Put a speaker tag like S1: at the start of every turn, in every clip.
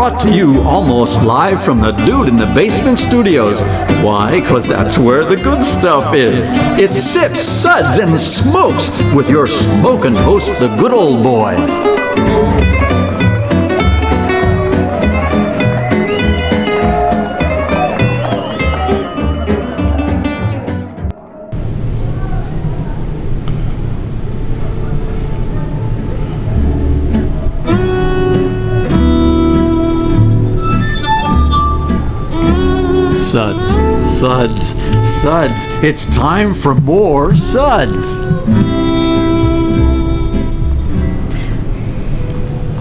S1: brought to you almost live from the Dude in the Basement Studios. Why? Because that's where the good stuff is. It's Sips, Suds, and Smokes with your smoking host, the good old boys. Suds, suds, suds. It's time for more suds.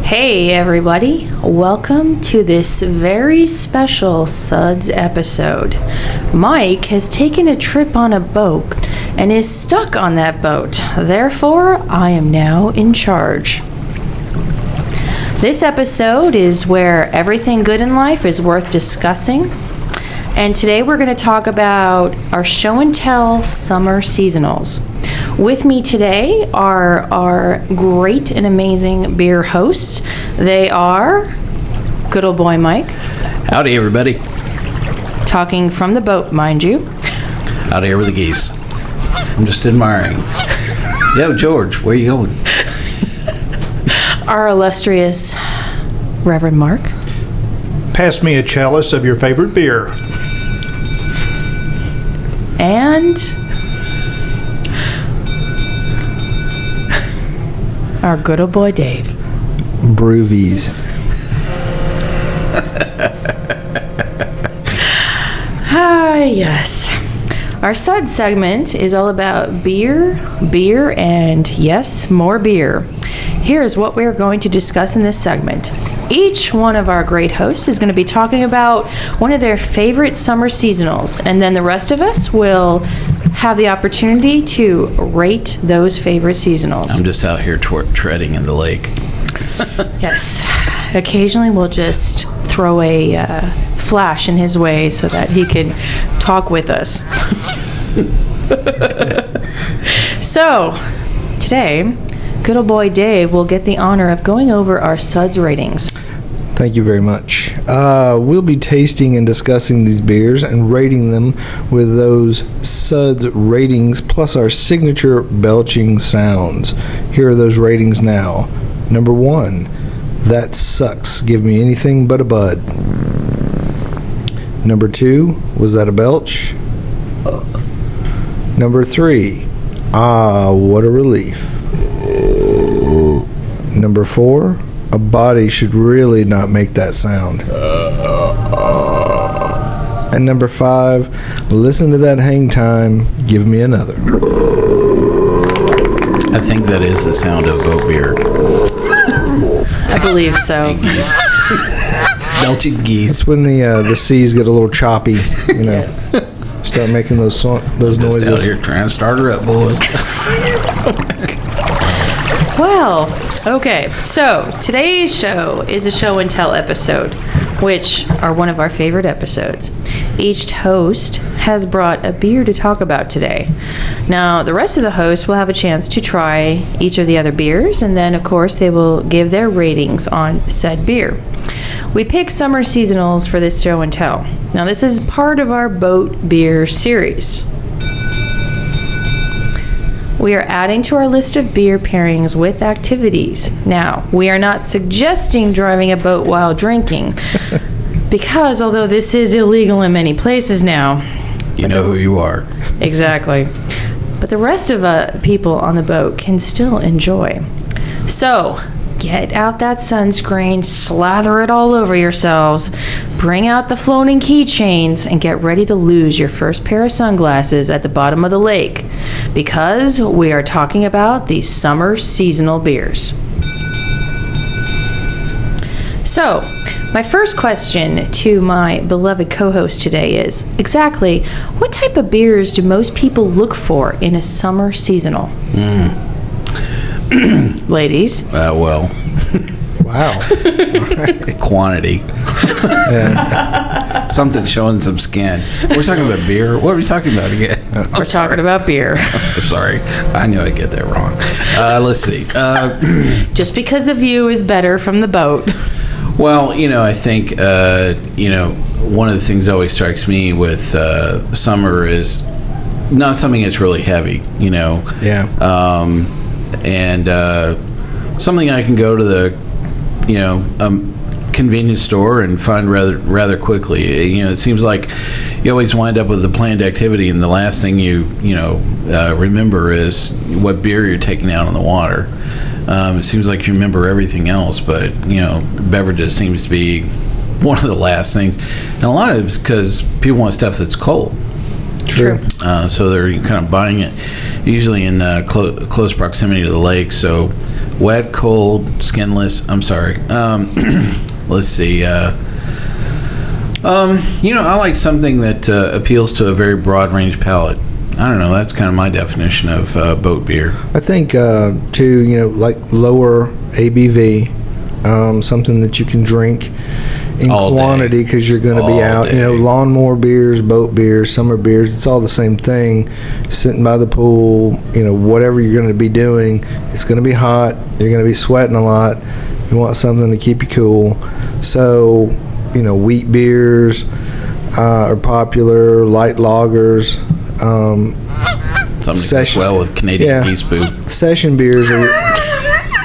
S2: Hey, everybody. Welcome to this very special Suds episode. Mike has taken a trip on a boat and is stuck on that boat. Therefore, I am now in charge. This episode is where everything good in life is worth discussing. And today we're going to talk about our show and tell summer seasonals. With me today are our great and amazing beer hosts. They are good old boy Mike,
S3: Howdy, everybody.
S2: talking from the boat, mind you.
S3: Out here with the geese. I'm just admiring. Yo, George, where you going?
S2: Our illustrious Reverend Mark.
S4: Pass me a chalice of your favorite beer.
S2: And our good old boy Dave.
S5: Broovies.
S2: Ah, yes. Our Sud segment is all about beer, beer, and yes, more beer. Here's what we're going to discuss in this segment. Each one of our great hosts is going to be talking about one of their favorite summer seasonals, and then the rest of us will have the opportunity to rate those favorite seasonals.
S3: I'm just out here treading in the lake.
S2: Yes. Occasionally, we'll just throw a uh, flash in his way so that he can talk with us. so, today, good old boy Dave will get the honor of going over our suds ratings.
S5: Thank you very much. Uh, we'll be tasting and discussing these beers and rating them with those suds ratings plus our signature belching sounds. Here are those ratings now. Number one, that sucks. Give me anything but a bud. Number two, was that a belch? Number three, ah, what a relief. Number four, a body should really not make that sound. And number five, listen to that hang time, give me another.
S3: I think that is the sound of boat beer.
S2: I believe so.
S3: Geese. Belching geese.
S5: It's when the uh, the seas get a little choppy, you know. Start making those so- those
S3: Just out
S5: noises.
S3: here trying to start her up, boys.
S2: Well, okay. So today's show is a show and tell episode, which are one of our favorite episodes. Each host has brought a beer to talk about today. Now, the rest of the hosts will have a chance to try each of the other beers, and then, of course, they will give their ratings on said beer. We pick summer seasonals for this show and tell. Now, this is part of our boat beer series. We are adding to our list of beer pairings with activities. Now, we are not suggesting driving a boat while drinking, because although this is illegal in many places now,
S3: You know who you are.
S2: exactly, but the rest of uh, people on the boat can still enjoy. So, get out that sunscreen, slather it all over yourselves, bring out the floating keychains, and get ready to lose your first pair of sunglasses at the bottom of the lake because we are talking about these summer seasonal beers. So, my first question to my beloved co host today is exactly what type of beers do most people look for in a summer seasonal? Hmm. Ladies,
S3: Uh, well,
S5: Wow.
S3: quantity.
S5: Yeah.
S3: Something showing some skin. We're talking about beer. What are we talking about again?
S2: we're talking about beer.
S3: Sorry. I knew I'd get that wrong. Uh, let's see. Uh,
S2: Just because the view is better from the boat.
S3: Well, you know, I think uh, you know one of the things that always strikes me with uh, summer is not something that's really heavy. You know,
S5: Yeah.
S3: um, and uh, something I can go to the you know um, convenience store and find rather rather quickly. You know, it seems like you always wind up with a planned activity, and the last thing you you know uh, remember is what beer you're taking out on the water. Um, it seems like you remember everything else, but you know, beverages seems to be one of the last things, and a lot of it's because people want stuff that's cold.
S5: True.
S3: Uh, so they're kind of buying it usually in uh, clo- close proximity to the lake. So wet, cold, skinless. I'm sorry. Um, let's see. Uh, um, you know, I like something that uh, appeals to a very broad range palate. I don't know. That's kind of my definition of uh, boat beer.
S5: I think uh, too, you know, like lower ABV, um, something that you can drink in
S3: All
S5: quantity because you're going to be out. You know,
S3: day.
S5: lawnmower beers, boat beers, summer beers. It's all the same thing. Sitting by the pool, you know, whatever you're going to be doing, it's going to be hot. You're going to be sweating a lot. You want something to keep you cool. So, you know, wheat beers uh, are popular. Light lagers. Um,
S3: Something
S5: Session.
S3: well with Canadian
S5: Yeah.
S3: geese poop.
S5: session beers are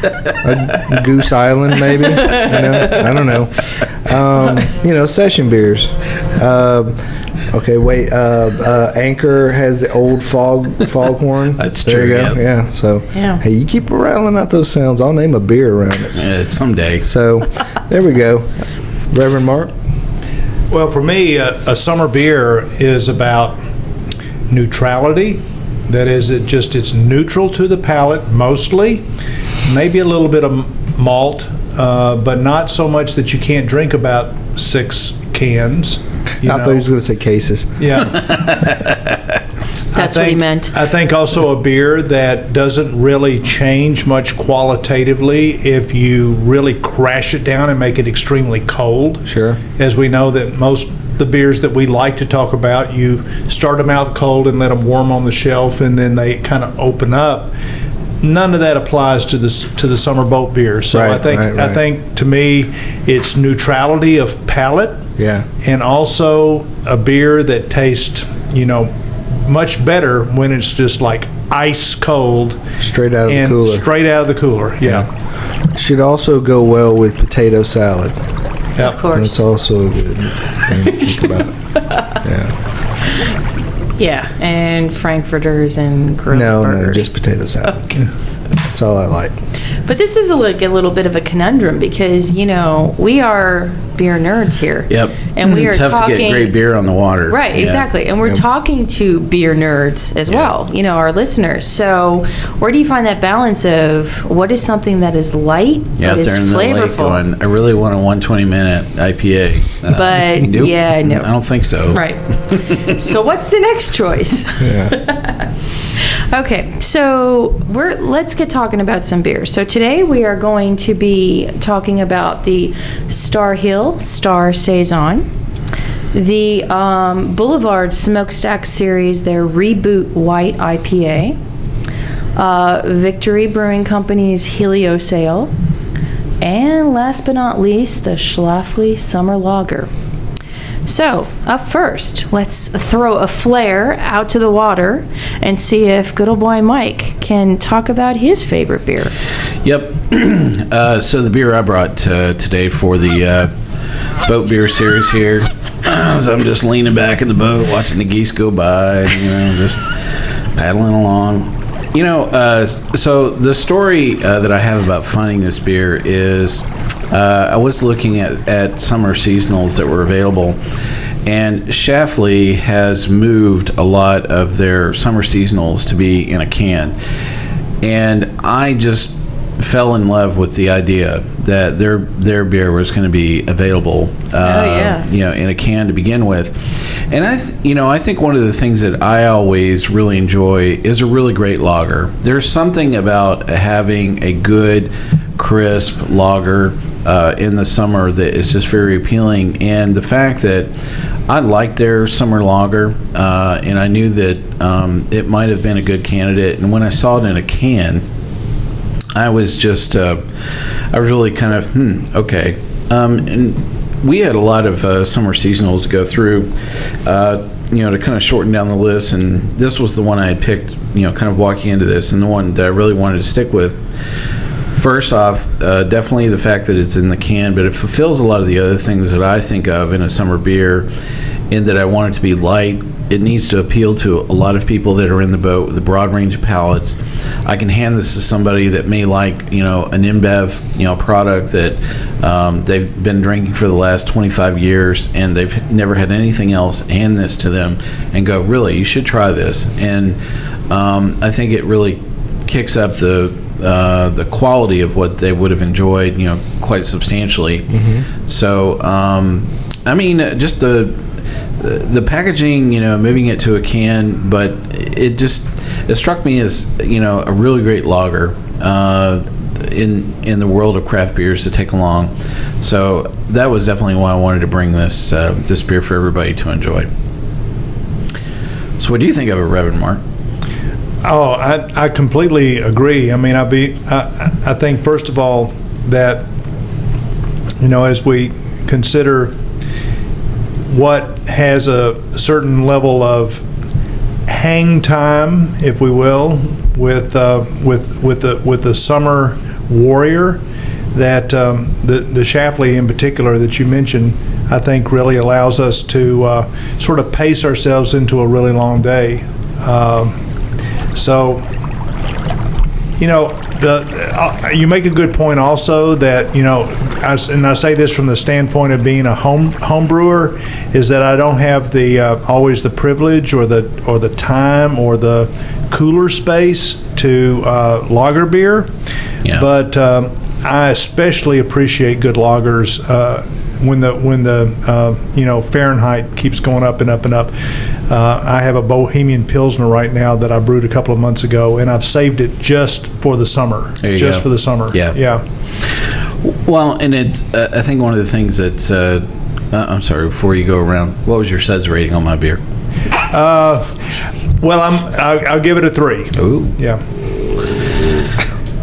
S5: a Goose Island, maybe. You know, I don't know. Um, you know, session beers. Uh, okay, wait. Uh, uh, Anchor has the old fog foghorn.
S3: That's
S5: there
S3: true,
S5: You go.
S3: yeah.
S5: Yeah. So
S2: Yeah.
S5: hey, you keep rattling out those sounds. I'll name a beer around it.
S3: Uh, someday.
S5: So there we go. Reverend Mark.
S4: Well, for me, a, a summer beer is about neutrality. That is, it just it's neutral to the palate mostly, maybe a little bit of malt, uh, but not so much that you can't drink about six cans. You
S5: I thought
S4: know?
S5: he was going to say cases.
S4: Yeah.
S2: That's what he
S4: think-
S2: meant.
S4: I think also a beer that doesn't really change much qualitatively if you really crash it down and make it extremely cold.
S5: Sure.
S4: As we know that most the beers that we like to talk about, you start them out cold and let them warm on the shelf, and then they kind of open up. None of that applies to the s- to the summer boat beer. So I
S5: Right,
S4: think
S5: right,
S4: I
S5: right.
S4: think to me, it's neutrality of palate
S5: Yeah.
S4: and also a beer that tastes, you know, much better when it's just like ice cold
S5: Straight out of the
S4: and
S5: cooler.
S4: straight out of the cooler. Yeah.
S5: Should also go well with potato salad.
S4: Yeah.
S2: Of course.
S5: That's also a good thing to think about. Yeah.
S2: And frankfurters and grilled
S5: No,
S2: burgers.
S5: no, just potato salad. That's all I like.
S2: But this is a, like a little bit of a conundrum because you know we are beer nerds here.
S3: Yep.
S2: And we are
S3: Tough
S2: talking
S3: to get great beer on the water.
S2: Right,
S3: Yeah.
S2: exactly. And we're
S5: Yep.
S2: talking to beer nerds as well, you know, our listeners. So, where do you find that balance of what is something that is light
S3: Yeah,
S2: but
S3: out in the lake
S2: flavorful?
S3: going, I really want a 120 minute IPA. Uh,
S2: But,
S3: nope.
S2: yeah, no.
S3: I don't think so.
S2: Right. so, what's the next choice?
S5: Yeah.
S2: Okay, so we're let's get talking about some beers. So today we are going to be talking about the Star Hill Star Saison, the um, Boulevard Smokestack Series, their Reboot White IPA, uh, Victory Brewing Company's Helios Ale, and last but not least, the Schlafly Summer Lager. So, up first, let's throw a flare out to the water and see if good old boy Mike can talk about his favorite beer.
S3: Yep. uh, so the beer I brought uh, today for the uh, boat beer series here. so I'm just leaning back in the boat, watching the geese go by, you know, just paddling along. You know, uh, so the story uh, that I have about finding this beer is uh, I was looking at, at summer seasonals that were available, and Schlafly has moved a lot of their summer seasonals to be in a can. And I just fell in love with the idea that their their beer was going to be available, uh,
S2: yeah.
S3: you know, in a can to begin with. And I, th- you know, I think one of the things that I always really enjoy is a really great lager. There's something about having a good, crisp lager uh, in the summer that is just very appealing. And the fact that I liked their summer lager, uh, and I knew that um, it might have been a good candidate. And when I saw it in a can, I was just, uh, I was really kind of, hmm, okay. Um, and we had a lot of uh, summer seasonals to go through, uh, you know, to kind of shorten down the list. And this was the one I had picked, you know, kind of walking into this, and the one that I really wanted to stick with. First off, uh, definitely the fact that it's in the can, but it fulfills a lot of the other things that I think of in a summer beer, in that I want it to be light. It needs to appeal to a lot of people that are in the boat with a broad range of palates. I can hand this to somebody that may like, you know, an InBev, you know, product that um, they've been drinking for the last 25 years and they've never had anything else. Hand this to them and go, really, you should try this. And um, I think it really kicks up the uh, the quality of what they would have enjoyed, you know, quite substantially. So, um, I mean, just the the packaging, you know, moving it to a can, but it just it struck me as you know a really great lager uh, in in the world of craft beers to take along. So that was definitely why I wanted to bring this uh, this beer for everybody to enjoy. So, what do you think of it, Reverend Mark?
S4: Oh, I, I completely agree. I mean, I be, I, I think first of all that, you know, as we consider what has a certain level of hang time, if we will, with uh, with with the with the summer warrior, that um, the the Schlafly in particular that you mentioned, I think really allows us to uh, sort of pace ourselves into a really long day. Um, so, you know, the uh, you make a good point also that you know, I and I say this from the standpoint of being a home home brewer, is that I don't have the uh, always the privilege or the or the time or the cooler space to uh, lager beer.
S3: Yeah.
S4: But um, I especially appreciate good lagers uh, when the when the uh, you know Fahrenheit keeps going up and up and up. Uh, I have a Bohemian Pilsner right now that I brewed a couple of months ago, and I've saved it just for the summer.
S3: There you
S4: just
S3: go.
S4: for the summer.
S3: Yeah.
S4: Yeah.
S3: Well, and it's uh, I think one of the things that's uh, uh, I'm sorry before you go around. What was your suds rating on my beer?
S4: Well, I'm I'll, I'll give it a three.
S3: Ooh.
S4: Yeah.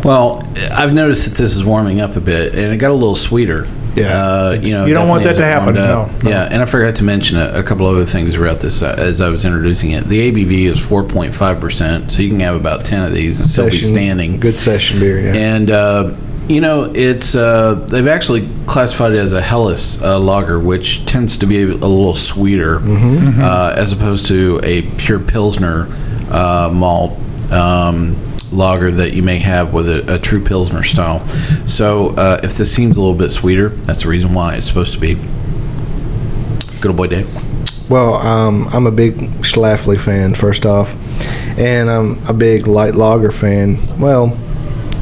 S3: Well, I've noticed that this is warming up a bit, and it got a little sweeter.
S5: Yeah.
S3: Uh, you know,
S4: You don't want
S3: definitely
S4: that to
S3: it warmed
S4: happen,
S3: up.
S4: no, no.
S3: Yeah, and I forgot to mention a, a couple other things about this uh, as I was introducing it. The ABV is 4.5 percent, so you can have about 10 of these and still be standing.
S5: Good session beer, yeah.
S3: And uh, you know, it's uh, they've actually classified it as a Helles uh, lager, which tends to be a little sweeter Uh, as opposed to a pure Pilsner uh, malt um, lager that you may have with a, a true Pilsner style. So uh, if this seems a little bit sweeter, that's the reason why it's supposed to be. Good old boy Dave.
S5: Well, um, I'm a big Schlafly fan, first off, and I'm a big light lager fan. Well,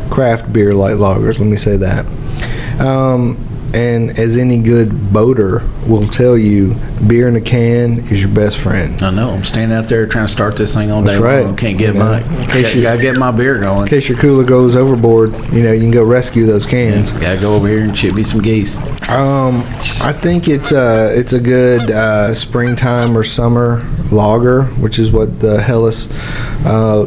S5: craft beer light lagers, let me say that. Um, and as any good boater will tell you, beer in a can is your best friend.
S3: I know I'm standing out there trying to start this thing all day
S5: That's right.
S3: long. Can't get
S5: You know,
S3: my
S5: in case
S3: got,
S5: you-
S3: gotta get my beer going.
S5: In case your cooler goes overboard, you know, you can go rescue those cans.
S3: Gotta go over here and ship me some geese.
S5: Um, I think it's uh it's a good uh, springtime or summer lager, which is what the Helles uh,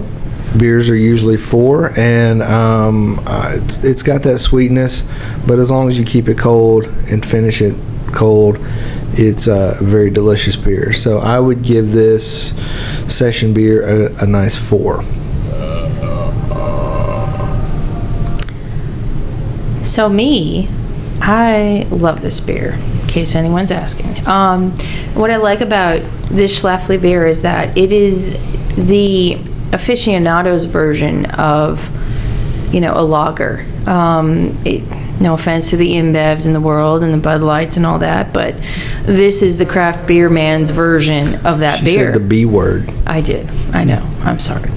S5: beers are usually for, and um, uh, it's, it's got that sweetness, but as long as you keep it cold and finish it cold, it's a very delicious beer. So I would give this session beer a, a nice four.
S2: So me, I love this beer. In case anyone's asking, um, what I like about this Schlafly beer is that it is the aficionado's version of, you know, a lager. Um, it, no offense to the InBevs in the world and the Bud Lights and all that, but this is the craft beer man's version of that
S5: She
S2: beer.
S5: said the B word.
S2: I did. I know. I'm sorry.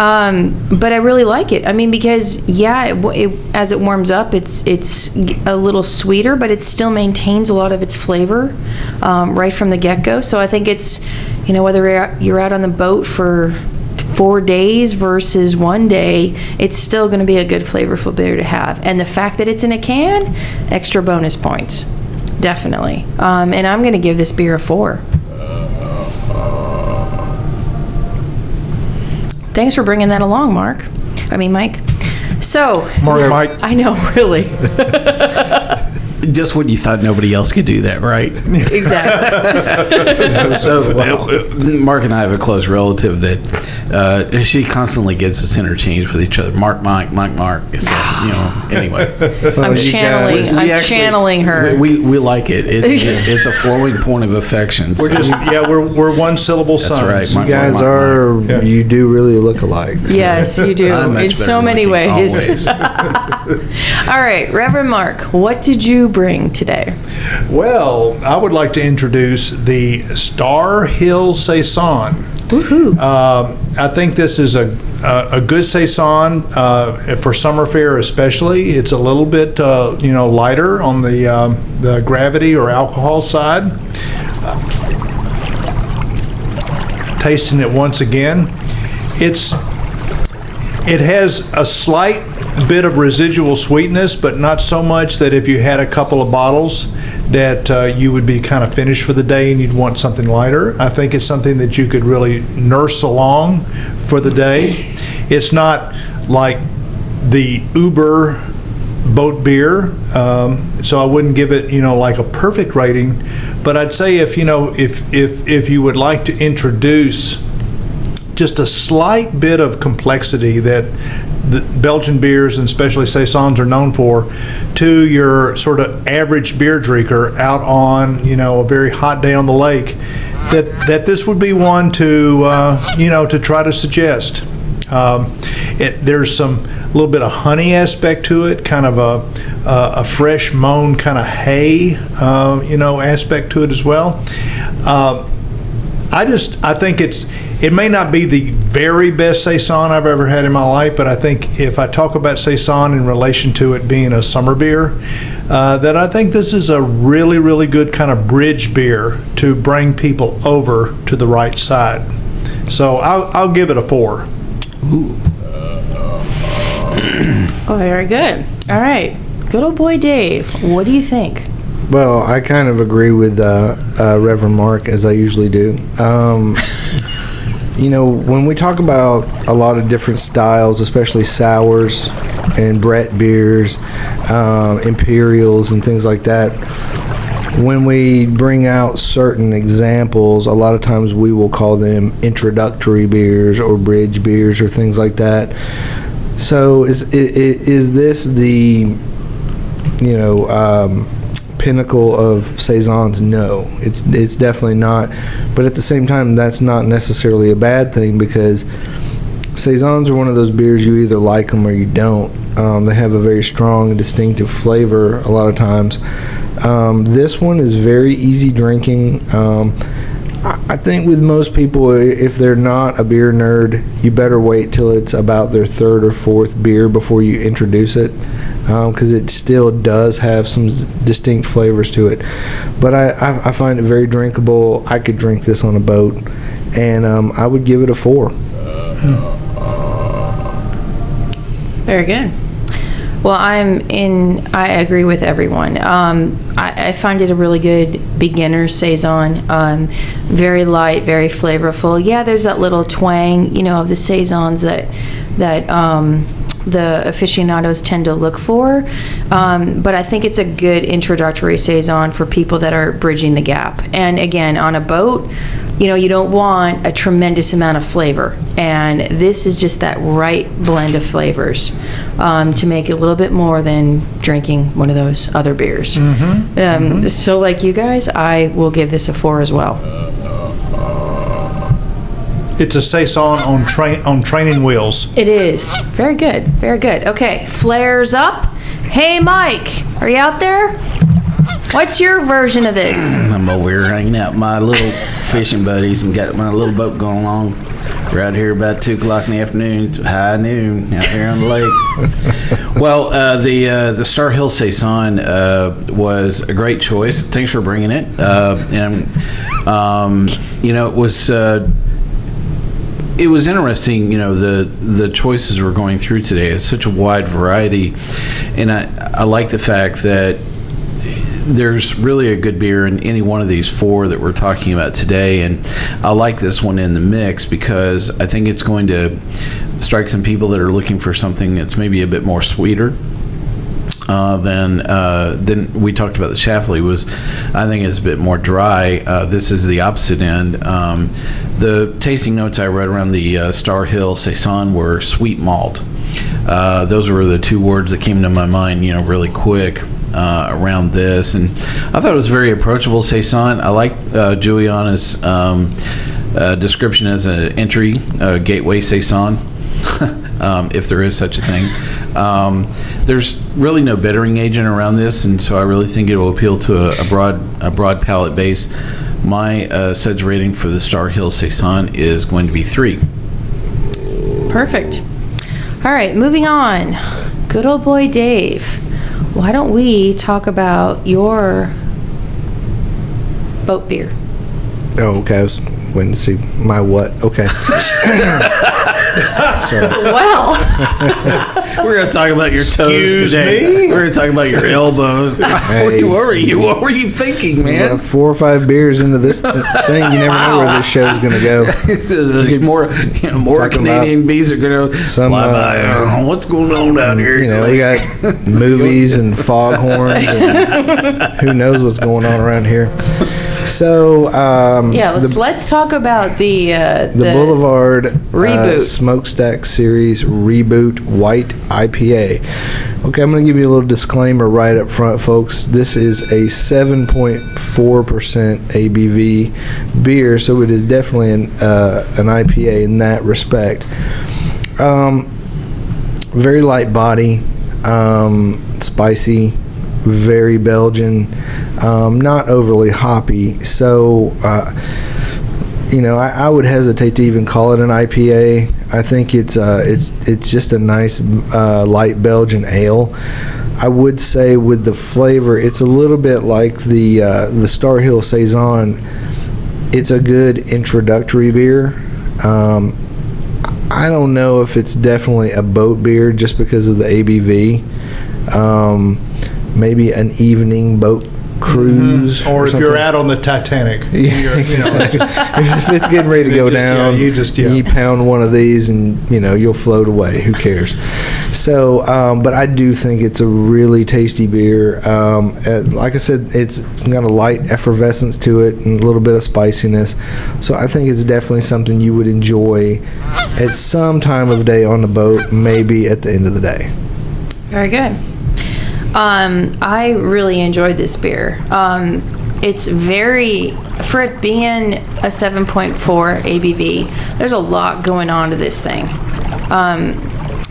S2: Um, but I really like it. I mean, because yeah, it, it, as it warms up, it's it's a little sweeter, but it still maintains a lot of its flavor um, right from the get go. So I think it's, you know, whether you're out on the boat for four days versus one day, it's still going to be a good flavorful beer to have. And the fact that it's in a can, extra bonus points, definitely. Um, and I'm going to give this beer a four. Thanks for bringing that along, Mark. I mean, Mike. So,
S4: Mark, Mike.
S2: I know, really.
S3: Just when you thought nobody else could do that, right?
S2: Exactly.
S3: So, Mark and I have a close relative that uh, she constantly gets us interchanged with each other. Mark, Mike, Mike, Mark. So, you know, anyway.
S2: I'm channeling.
S5: guys-
S2: I'm
S3: actually-
S2: channeling her.
S3: We, we like it. It's, it's a flowing point of affection.
S4: We're
S3: so-
S4: just yeah, we're we're one syllable
S3: That's
S4: sons.
S3: right.
S5: You guys
S3: Mark, Mark,
S5: are,
S4: Yeah.
S5: you do really look alike. so-
S2: yes, you do. In so many
S3: looking,
S2: ways. All right, Reverend Mark, what did you bring today?
S4: Well, I would like to introduce the Star Hill Saison.
S2: Woohoo!
S4: Um, I think this is a, a, a good saison uh, for summer fare, especially. It's a little bit, uh, you know, lighter on the um, the gravity or alcohol side. tasting it once again, it's it has a slight bit of residual sweetness, but not so much that if you had a couple of bottles that uh, you would be kind of finished for the day and you'd want something lighter. I think it's something that you could really nurse along for the day. It's not like the Uber boat beer, um, so I wouldn't give it, you know, like a perfect rating. But I'd say if you know, if if if you would like to introduce just a slight bit of complexity that Belgian beers and especially saisons are known for to your sort of average beer drinker out on you know a very hot day on the lake that that this would be one to uh, you know to try to suggest. Um, it, there's some little bit of honey aspect to it kind of a, a, a fresh mown kind of hay uh, you know aspect to it as well. Uh, I just I think it's it may not be the very best saison I've ever had in my life, but I think if I talk about saison in relation to it being a summer beer, uh, that I think this is a really really good kind of bridge beer to bring people over to the right side. So I'll, I'll give it a four. Ooh.
S2: Oh, very good. All right, good old boy Dave. What do you think?
S5: Well, I kind of agree with uh, uh, Reverend Mark as I usually do. Um, you know, when we talk about a lot of different styles, especially sours and Brett beers, um, imperials, and things like that, when we bring out certain examples, a lot of times we will call them introductory beers or bridge beers or things like that. So, is i- i- is this the you know um, pinnacle of saisons no. It's it's definitely not. But at the same time that's not necessarily a bad thing because saisons are one of those beers you either like them or you don't. Um, they have a very strong distinctive flavor a lot of times. Um, this one is very easy drinking. Um, I think with most people, if they're not a beer nerd, you better wait till it's about their third or fourth beer before you introduce it, because it still does have some distinct flavors to it. But I, I, I find it very drinkable. I could drink this on a boat, and um, I would give it a four.
S2: Very good. Well, I'm in. I agree with everyone. Um, I, I find it a really good beginner saison. Um, very light, very flavorful. Yeah, there's that little twang, you know, of the saisons that that um, the aficionados tend to look for. Um, but I think it's a good introductory saison for people that are bridging the gap. And again, on a boat, you know, you don't want a tremendous amount of flavor. And this is just that right blend of flavors um, to make it a little bit more than drinking one of those other beers. Um, So, like you guys, I will give this a four as well.
S4: It's a saison on train on training wheels.
S2: It is. Very good. Very good. Okay, flares up. Hey, Mike, are you out there? What's your version of this?
S3: I'm over here hanging out with my little fishing buddies and got my little boat going along. We're here about two o'clock in the afternoon, it's high noon, out here on the lake. well, uh, the uh, the Star Hill Saison uh, was a great choice. Thanks for bringing it. Uh, and um, you know, it was. It was interesting, you know, the the choices we're going through today. It's such a wide variety, and I I like the fact that there's really a good beer in any one of these four that we're talking about today, and I like this one in the mix because I think it's going to strike some people that are looking for something that's maybe a bit more sweeter. Uh, than uh, than we talked about the Schlafly was, I think, is a bit more dry. Uh, this is the opposite end. Um, the tasting notes I read around the uh, Star Hill Saison were sweet malt. Uh, those were the two words that came to my mind, you know, really quick uh, around this, and I thought it was very approachable saison. I like uh, Julieanna's um, uh, description as an entry gateway saison, um, if there is such a thing. Um, there's really no bittering agent around this, and so I really think it will appeal to a, a broad a broad palate base. My uh, suds rating for the Star Hill saison is going to be three.
S2: Perfect. All right, moving on. Good old boy Dave. Why don't we talk about your boat beer?
S5: Oh, okay. I was waiting to see my what. Okay.
S2: Well,
S3: We're going to talk about your toes
S4: Excuse
S3: today.
S4: me?
S3: We're going to talk about your elbows. what,
S5: Hey.
S3: were you? What were you thinking, man?
S5: four or five beers into this th- thing, you never know where this show's going to go.
S3: This is more, you know, more
S5: Talking
S3: Canadian bees are going to
S5: some,
S3: fly by. Uh, what's going on down here?
S5: You know, we got movies and foghorns, and who knows what's going on around here. So, um,
S2: yeah, let's
S5: the,
S2: let's talk about the uh,
S5: the Boulevard uh, Smokestack Series Reboot White IPA. Okay, I'm going to give you a little disclaimer right up front, folks. This is a 7.4% ABV beer, so it is definitely an, uh, an IPA in that respect. Um, very light body, um, spicy, very Belgian, um, not overly hoppy. So, uh, you know, I, I would hesitate to even call it an IPA. I think it's uh, it's it's just a nice uh, light Belgian ale. I would say with the flavor, it's a little bit like the uh, the Star Hill saison. It's a good introductory beer. Um, I don't know if it's definitely a boat beer just because of the ABV. Um, maybe an evening boat cruise,
S4: Mm-hmm. Or if you're out on the Titanic.
S5: Yeah,
S4: you're- you know,
S5: exactly. if it's getting ready to go
S4: just- yeah,
S5: down,
S4: you just- yeah.
S5: you pound one of these and you know you'll float away. Who cares? So, um, but I do think it's a really tasty beer. Um, uh, like I said, it's got a light effervescence to it and a little bit of spiciness. So I think it's definitely something you would enjoy at some time of day on the boat, maybe at the end of the day.
S2: Very good. Um, I really enjoyed this beer. Um, it's very, for it being a 7.4 ABV, there's a lot going on to this thing. Um,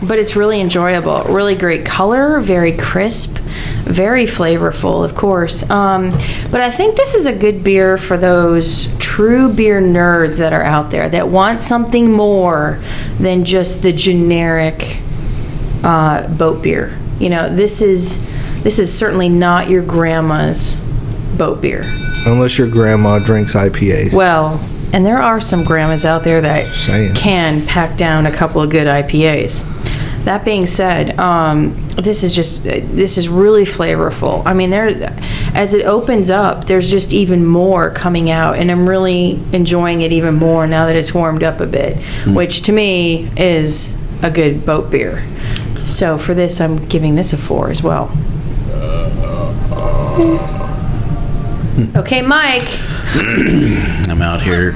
S2: but it's really enjoyable. Really great color, very crisp, very flavorful, of course. Um, but I think this is a good beer for those true beer nerds that are out there that want something more than just the generic uh, boat beer. You know, this is this is certainly not your grandma's boat beer.
S5: Unless your grandma drinks IPAs.
S2: Well, and there are some grandmas out there that
S5: Saying.
S2: can pack down a couple of good IPAs. That being said, um, this is just this is really flavorful. I mean, there as it opens up, there's just even more coming out, and I'm really enjoying it even more now that it's warmed up a bit, which to me is a good boat beer. So for this, I'm giving this a four as well. Okay, Mike.
S3: I'm out here.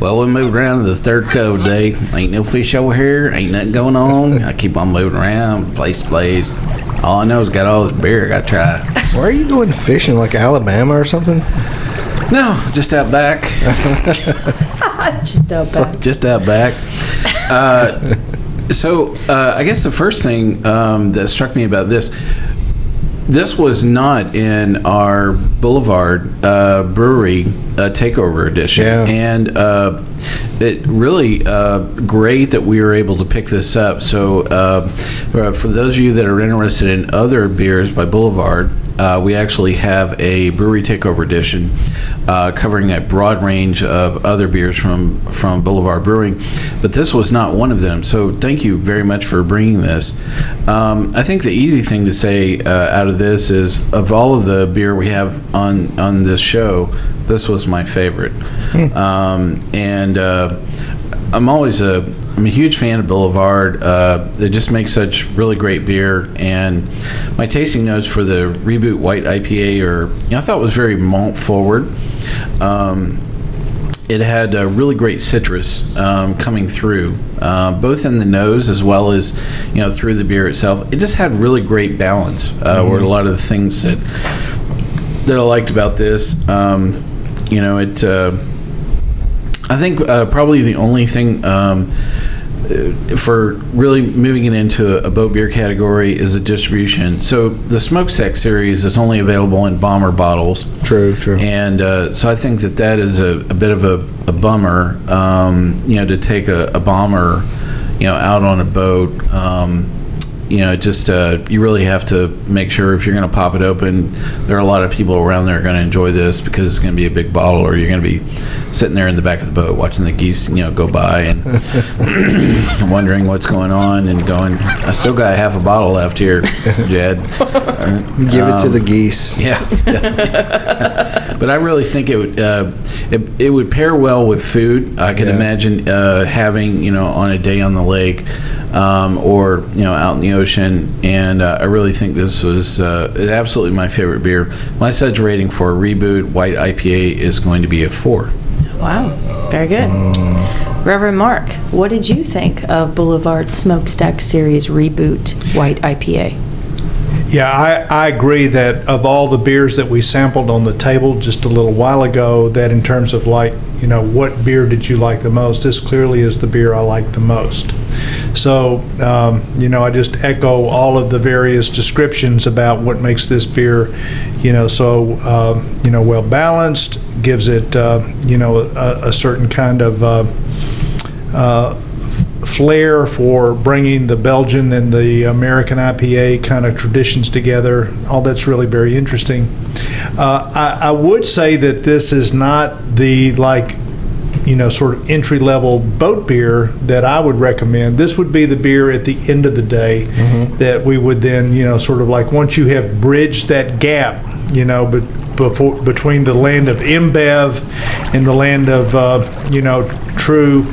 S3: Well, we moved around to the third cove day. Ain't no fish over here. Ain't nothing going on. I keep on moving around, place to place. All I know is got all this beer I got to try.
S5: Where are you going fishing? Like Alabama or something?
S3: No, just out back.
S2: Just out back.
S3: just out back. Uh, so uh, I guess the first thing um, that struck me about this, this was not in our Boulevard uh, Brewery uh, Takeover Edition,
S5: Yeah.
S3: and uh, it really uh, great that we were able to pick this up. So uh, for for those of you that are interested in other beers by Boulevard. Uh, we actually have a brewery takeover edition uh, covering a broad range of other beers from from Boulevard Brewing, but this was not one of them. So thank you very much for bringing this. Um, I think the easy thing to say uh, out of this is of all of the beer we have on on this show, this was my favorite, um, and uh, I'm always a I'm a huge fan of Boulevard. Uh, they just make such really great beer, and my tasting notes for the Reboot White IPA are, you know, I thought was very malt forward. Um, it had a really great citrus um, coming through, uh, both in the nose as well as you know through the beer itself. It just had really great balance. Uh, Were a lot of the things that that I liked about this. Um, you know, it. I think uh, probably the only thing um, uh, for really moving it into a boat beer category is the distribution. So the smokestack series is only available in bomber bottles.
S5: True, true.
S3: And uh, so I think that that is a, a bit of a, a bummer, um, you know, to take a, a bomber, you know, out on a boat. Um, you know, just uh, you really have to make sure if you're going to pop it open, there are a lot of people around there are going to enjoy this because it's going to be a big bottle, or you're going to be sitting there in the back of the boat watching the geese, you know, go by and wondering what's going on and going. I still got half a bottle left here, Jed.
S5: Give it to the geese.
S3: Yeah, but I really think it would uh, it, it would pair well with food. I can
S5: Yeah.
S3: imagine uh, having you know on a day on the lake um, or you know out in the ocean, and uh, I really think this was uh, absolutely my favorite beer. My suds rating for a reboot white IPA is going to be a four.
S2: Wow, very good. Reverend Mark, what did you think of Boulevard Smokestack Series Reboot White IPA?
S4: Yeah, I, I agree that of all the beers that we sampled on the table just a little while ago, that in terms of like, you know, what beer did you like the most? This clearly is the beer I like the most. So, um, you know, I just echo all of the various descriptions about what makes this beer, you know, so, um, you know, well balanced, gives it, uh, you know, a, a certain kind of uh, uh, flair for bringing the Belgian and the American IPA kind of traditions together. All that's really very interesting. Uh, I, I would say that this is not the like, you know, sort of entry level boat beer that I would recommend. This would be the beer at the end of the day that we would then, you know, sort of like once you have bridged that gap, you know, but before between the land of InBev and the land of, uh, you know, true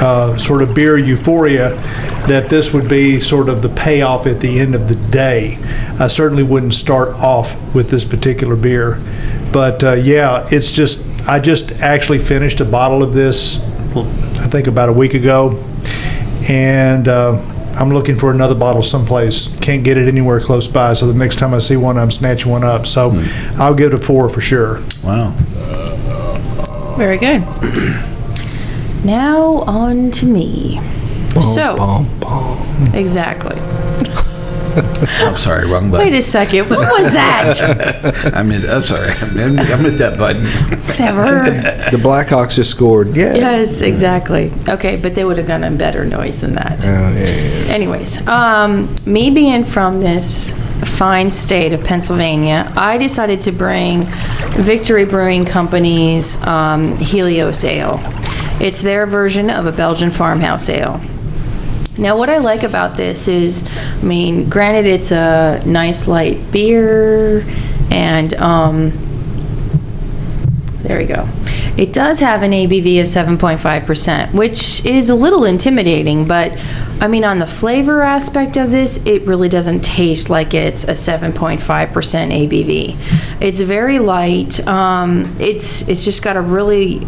S4: uh, sort of beer euphoria, that this would be sort of the payoff at the end of the day. I certainly wouldn't start off with this particular beer. But uh, yeah, it's just, I just actually finished a bottle of this, I think about a week ago. And uh, I'm looking for another bottle someplace. Can't get it anywhere close by. So the next time I see one, I'm snatching one up. So I'll give it a four for sure.
S3: Wow.
S2: Very good. Now on to me. So,
S5: Bom, bom.
S2: exactly.
S3: I'm sorry, wrong button.
S2: Wait a second. What was that?
S3: I'm in. I'm sorry. I'm, I'm at that button.
S2: Whatever.
S5: The Blackhawks just scored. Yeah.
S2: Yes, exactly. Okay, but they would have gotten a better noise than that.
S5: Oh, yeah, yeah, yeah.
S2: Anyways, um, me being from this fine state of Pennsylvania, I decided to bring Victory Brewing Company's um, Helios Ale. It's their version of a Belgian farmhouse ale. Now, what I like about this is, I mean, granted, it's a nice light beer, and um, there we go. It does have an ABV of 7.5%, which is a little intimidating, but I mean, on the flavor aspect of this, it really doesn't taste like it's a 7.5% ABV. It's very light. Um, it's it's just got a really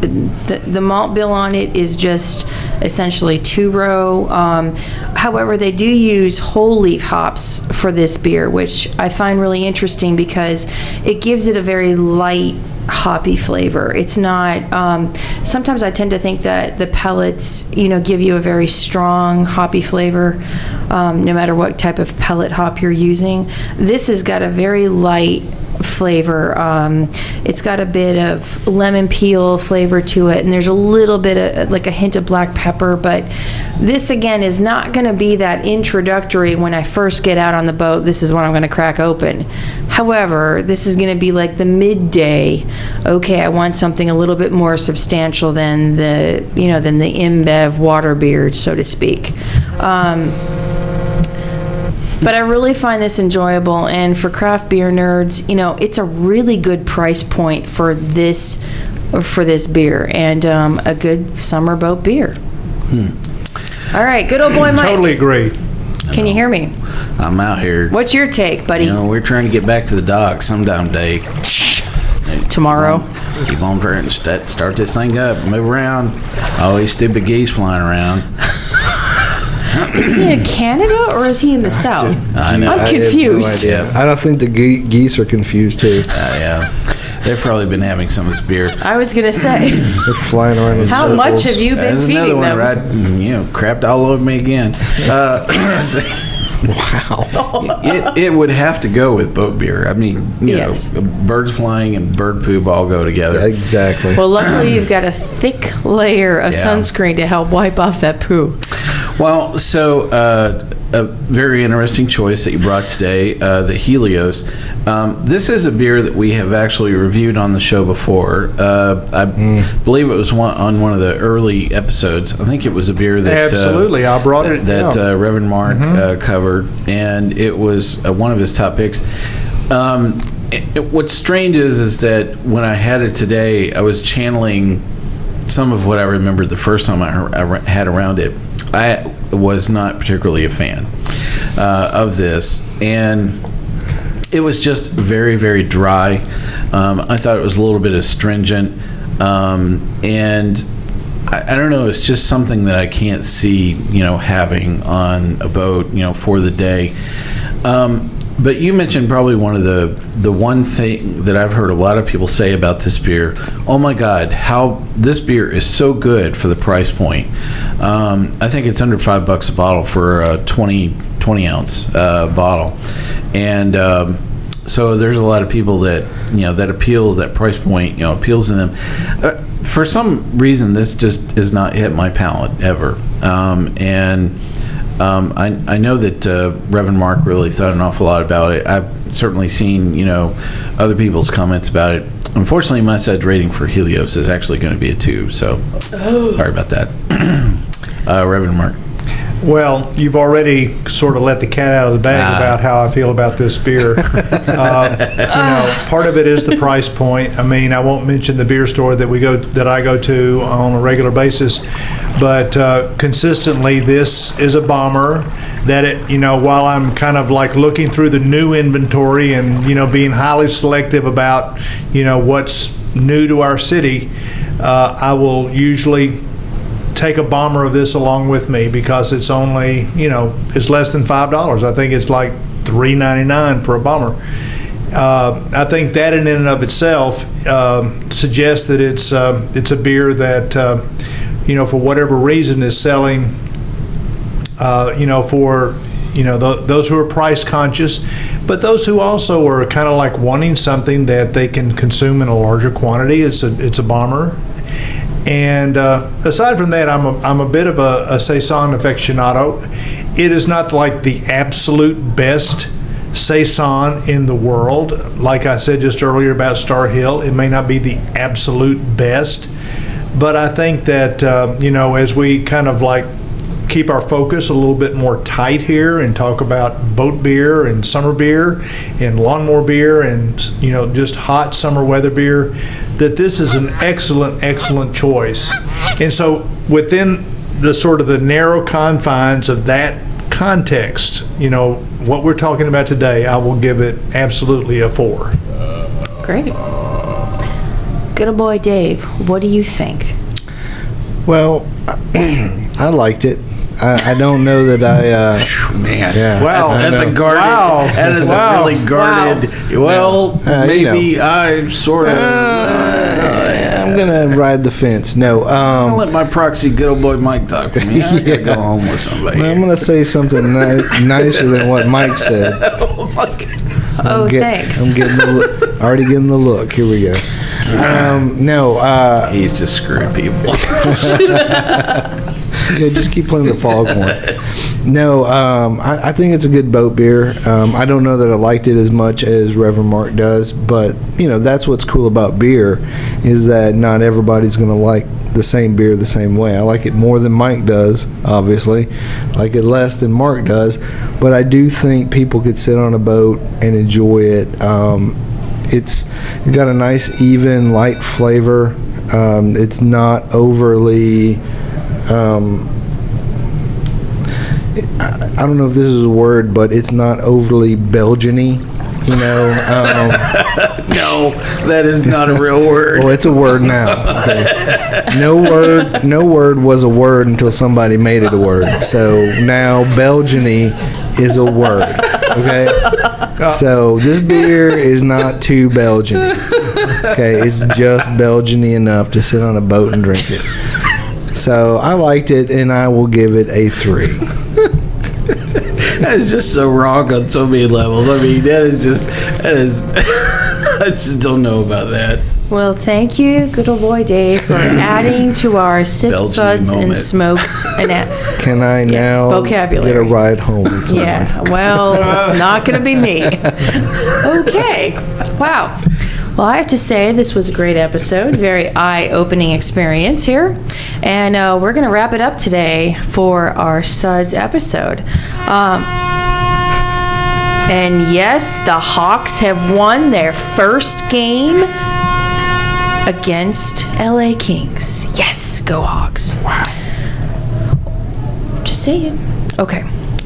S2: the, the malt bill on it is just essentially two row. Um, however, they do use whole leaf hops for this beer, which I find really interesting because it gives it a very light hoppy flavor. It's not. Um, sometimes I tend to think that the pellets, you know, give you a very strong hoppy flavor, um, no matter what type of pellet hop you're using. This has got a very light flavor. Um, it's got a bit of lemon peel flavor to it, and there's a little bit of like a hint of black pepper. But this again is not going to be that introductory when I first get out on the boat. This is what I'm going to crack open. However, this is going to be like the midday. Okay, I want something a little bit more substantial than the you know than the InBev water beer, so to speak. Um, but I really find this enjoyable, and for craft beer nerds, you know, it's a really good price point for this for this beer and um, a good summer boat beer. All right, good old boy Mike.
S4: Totally agree.
S2: Can you hear me?
S3: I'm out here.
S2: What's your take, buddy?
S3: You know, we're trying to get back to the dock sometime day.
S2: Tomorrow.
S3: Keep on trying to st- start this thing up, move around. All these stupid geese flying around.
S2: Is he in Canada or is he in the South?
S3: I know.
S2: I'm
S5: I have no
S2: confused.
S5: idea. I don't think the ge- geese are confused too.
S3: Uh, yeah, they've probably been having some of this beer.
S2: I was gonna say,
S5: They're flying around in
S2: how
S5: circles.
S2: much have you been
S3: There's another
S2: feeding
S3: one,
S2: them?
S3: right? You know, crapped all over me again. Uh,
S5: Wow.
S3: it, it would have to go with boat beer. I mean, you
S2: Yes.
S3: know, birds flying and bird poop all go together.
S5: Exactly.
S2: Well, luckily you've got a thick layer of
S3: Yeah.
S2: sunscreen to help wipe off that poo.
S3: Well, so uh, a very interesting choice that you brought today, uh, the Helios. Um, this is a beer that we have actually reviewed on the show before. Uh, I believe it was one, on one of the early episodes. I think it was a beer that uh,
S4: Absolutely, I brought it-
S3: that uh, Reverend Mark uh, covered, and it was uh, one of his top picks. Um, it- it- what's strange is is that when I had it today, I was channeling some of what I remembered the first time I, had around it. I was not particularly a fan uh, of this, and it was just very, very dry. Um, I thought it was a little bit astringent, um, and I, I don't know. It's just something that I can't see, you know, having on a boat, you know, for the day. Um, but you mentioned probably one of the the one thing that I've heard a lot of people say about this beer. Oh my God, how this beer is so good for the price point. Um, I think it's under five bucks a bottle for a 20, 20 ounce uh, bottle, and um, so there's a lot of people that you know that appeals that price point you know appeals to them uh, for some reason this just is not hit my palate ever um, and um, I, I know that uh, Reverend Mark really thought an awful lot about it. I've certainly seen, you know, other people's comments about it. Unfortunately, my said rating for Helios is actually going to be a two. So sorry about that, uh, Reverend Mark.
S4: Well, you've already sort of let the cat out of the bag
S3: Ah.
S4: about how I feel about this beer. uh, you know, part of it is the price point. I mean, I won't mention the beer store that we go that I go to on a regular basis, but uh, consistently, this is a bomber. That it, you know, while I'm kind of like looking through the new inventory and you know being highly selective about you know what's new to our city, uh, I will usually take a bomber of this along with me because it's only you know it's less than five dollars. I think it's like three ninety nine for a bomber. Uh, I think that in and of itself um suggests that it's uh, it's a beer that uh, you know for whatever reason is selling. Uh, you know for you know th- those who are price conscious, but those who also are kind of like wanting something that they can consume in a larger quantity. It's a it's a bomber. And uh, aside from that, I'm a, I'm a bit of a, a Saison aficionado. It is not like the absolute best Saison in the world. Like I said just earlier about Star Hill, it may not be the absolute best. But I think that, uh, you know, as we kind of like keep our focus a little bit more tight here and talk about boat beer and summer beer and lawnmower beer and you know just hot summer weather beer that this is an excellent excellent choice and so within the sort of the narrow confines of that context you know what we're talking about today i will give it absolutely a four
S2: Great. Good old boy Dave, what do you think?
S5: Well, I liked it. I, I don't know that I. Uh,
S3: Man,
S5: Yeah.
S4: Wow.
S3: that's, that's
S5: I
S3: a
S5: know.
S3: guarded.
S4: Wow.
S3: That is
S4: Wow.
S3: a really guarded. Well,
S5: Uh, you
S3: maybe I sort of.
S5: I'm gonna ride the fence. No.
S3: I'll
S5: Um,
S3: let my proxy good old boy Mike talk to me. I gotta go home with somebody.
S5: I'm gonna say something ni- nicer than what Mike said.
S3: oh my goodness.
S2: Oh,
S5: Get-
S2: thanks.
S5: I'm getting the look, already getting the look. Here we go. Um, no, uh,
S3: He's just screwing people.
S5: Yeah, just keep playing the foghorn. No, um, I, I think it's a good boat beer. Um, I don't know that I liked it as much as Reverend Mark does, but you know that's what's cool about beer is that not everybody's going to like the same beer the same way. I like it more than Mike does, obviously. I like it less than Mark does, but I do think people could sit on a boat and enjoy it. Um, it's it got a nice, even, light flavor. Um, it's not overly um, I, I don't know if this is a word, but it's not overly Belgian-y. You know, um,
S3: No, that is not a real word.
S5: well, it's a word now. Okay. No word, no word was a word until somebody made it a word. So now Belgian-y is a word. Okay. So this beer is not too Belgian. Okay, it's just Belgiany enough to sit on a boat and drink it. So I liked it, and I will give it a three.
S3: That is just so wrong on so many levels. I mean, that is just that is. I just don't know about that.
S2: Well, thank you, good old boy Dave, for adding to our sip
S3: Belgian
S2: suds and smokes and a-
S5: Can I now
S2: vocabulary.
S5: get a ride home? with someone?
S2: yeah. Well, it's not going to be me. Okay. Wow. Well, I have to say this was a great episode, very eye-opening experience here, and uh, we're going to wrap it up today for our suds episode. Um, and yes, the Hawks have won their first game against LA Kings. Yes, go Hawks. Wow. Just saying. Okay.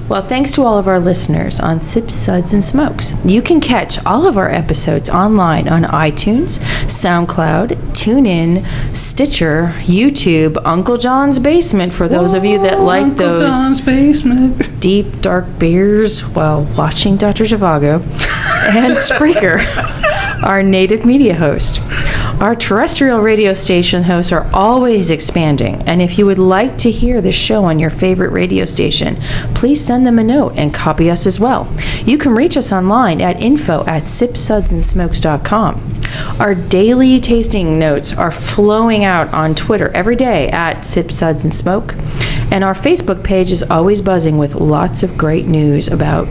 S2: Well, thanks to all of our listeners on Sips, Suds, and Smokes. You can catch all of our episodes online on iTunes, SoundCloud, TuneIn, Stitcher, YouTube, Uncle John's Basement for those of you that like
S3: Uncle
S2: those
S3: John's basement.
S2: deep, dark beers while watching Dr. Zhivago, and Spreaker, our native media host. Our terrestrial radio station hosts are always expanding, and if you would like to hear the show on your favorite radio station, please send them a note and copy us as well. You can reach us online at info at sipsudsandsmokes.com. Our daily tasting notes are flowing out on Twitter every day at Sip Suds and Smoke, and our Facebook page is always buzzing with lots of great news about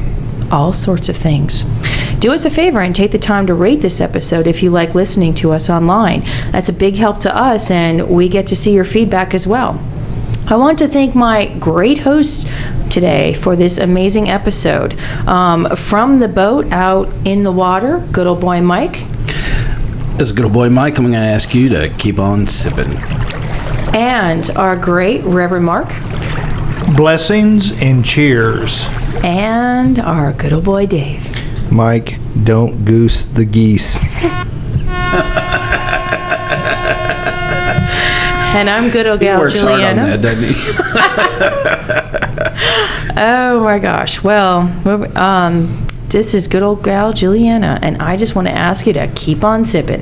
S2: all sorts of things. Do us a favor and take the time to rate this episode if you like listening to us online. That's a big help to us, and we get to see your feedback as well. I want to thank my great hosts today for this amazing episode. Um, from the boat out in the water, good old boy Mike,
S3: This is good old boy Mike. I'm going to ask you to keep on sipping.
S2: and our great Reverend Mark,
S4: Blessings and cheers.
S2: and our good old boy Dave.
S5: Mike, don't goose the geese.
S2: And I'm good old
S3: He
S2: gal
S3: works hard on
S2: Julieanna.
S3: that, doesn't he?
S2: Oh my gosh. Well, um, this is good old gal Julieanna, and I just want to ask you to keep on sipping.